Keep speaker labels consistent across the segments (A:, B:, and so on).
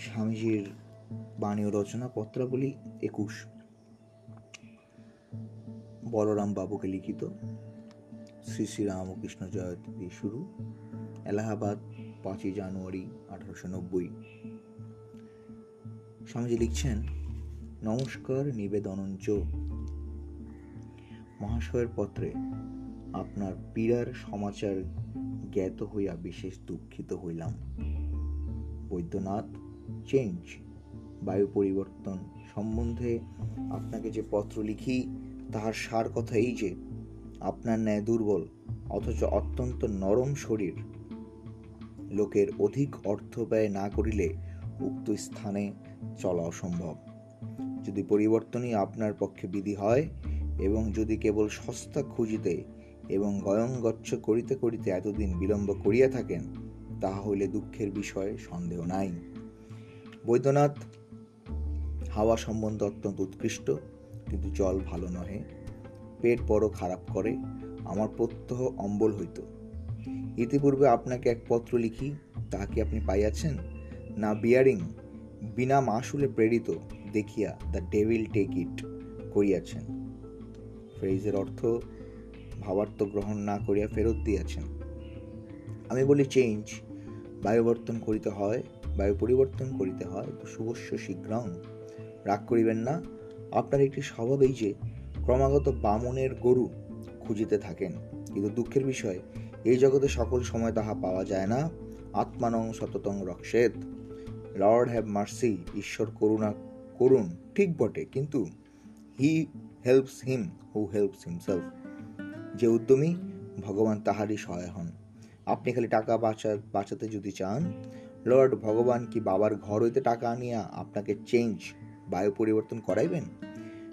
A: স্বামীজির বাণী ও রচনা পত্রাবলী একুশ। বলরাম বাবুকে লিখিত। শ্রী শ্রী রামকৃষ্ণ জয়ন্তী শুরু। এলাহাবাদ, পাঁচই জানুয়ারি আঠারোশো নব্বই। স্বামীজি লিখছেন, নমস্কার নিবেদনঞ্চ। মহাশয়ের পত্রে আপনার পীড়ার সমাচার জ্ঞাত হইয়া বিশেষ দুঃখিত হইলাম। বৈদ্যনাথ চেঞ্জ বায়ু পরিবর্তন সম্বন্ধে আপনাকে যে পত্র লিখি, তাহার সার কথা এই যে, আপনার ন্যায় দুর্বল, অথচ অত্যন্ত নরম শরীর। লোকের অধিক অর্থ ব্যয় না করিলে উক্ত স্থানে চলা অসম্ভব। যদি পরিবর্তনই আপনার পক্ষে বিধি হয়, এবং যদি কেবল সস্তা খুঁজিতে এবং গয়ঙ্গচ্ছ করিতে করিতে এতদিন বিলম্ব করিয়া থাকেন, তাহা হইলে দুঃখের বিষয়ে, সন্দেহ নাই। বৈদ্যনাথ, হাওয়া সম্বন্ধ অত্যন্ত উৎকৃষ্ট, কিন্তু জল ভালো নহে। পেট বড় খারাপ করে, আমার প্রত্যহ অম্বল হইত। ইতিপূর্বে আপনাকে এক পত্র লিখি, তাহা কি আপনি পাইয়াছেন? না, বিয়ারিং, বিনা মাসুলে প্রেরিত, দেখিয়া দ্য ডেভিল টেক ইট করিয়াছেন। ফ্রেজের অর্থ, ভাবার্থ গ্রহণ না করিয়া ফেরত দিয়াছেন। আমি বলি, চেঞ্জ, বায়ুবর্তন করিতে হয় বায়ু পরিবর্তন করিতে হয় শুভস্য শীঘ্রং। রাগ করিবেন না, আপনার একটি স্বভাব এই যে, ক্রমাগত বামনের গরু খুঁজিতে থাকেন। কিন্তু দুঃখের বিষয়, এই জগতে সকল সময় তাহা পাওয়া যায় না। আত্মানং সততং রক্ষেত। লর্ড হ্যাভ মার্সি, ঈশ্বর করুণা করুন, ঠিক বটে, কিন্তু he helps him, who helps himself. যে উদ্যমী, ভগবান তাহারই সহায় হন। আপনি খালি টাকা বাঁচা, বাঁচাতে যদি চান লর্ড ভগবান কি বাবার ঘর হইতে টাকা আনিয়া আপনাকে চেঞ্জ বায়ু পরিবর্তন করাইবেন?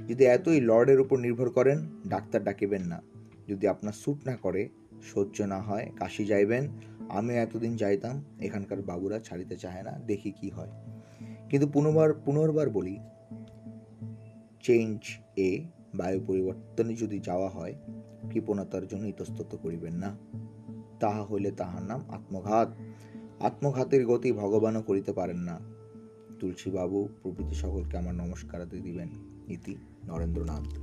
A: যদি এতই লর্ডের উপর নির্ভর করেন, ডাক্তার ডাকিবেন না। যদি আপনার স্যুট না করে, সহ্য না হয়, কাশি যাইবেন আমি এতদিন যাইতাম, এখানকার বাবুরা ছাড়িতে চায় না, দেখি কি হয়। কিন্তু পুনর্বার পুনর্বার বলি চেঞ্জ এ বায়ু পরিবর্তনে যদি যাওয়া হয়, কৃপণতার জন্য ইতস্তত করিবেন না। তাহা হইলে তাহার নাম আত্মঘাত। আত্মঘাতের গতি ভগবানও করিতে পারেন না। তুলসীবাবু প্রভৃতি সকলকে আমার নমস্কার দিবেন। নীতি নরেন্দ্রনাথ।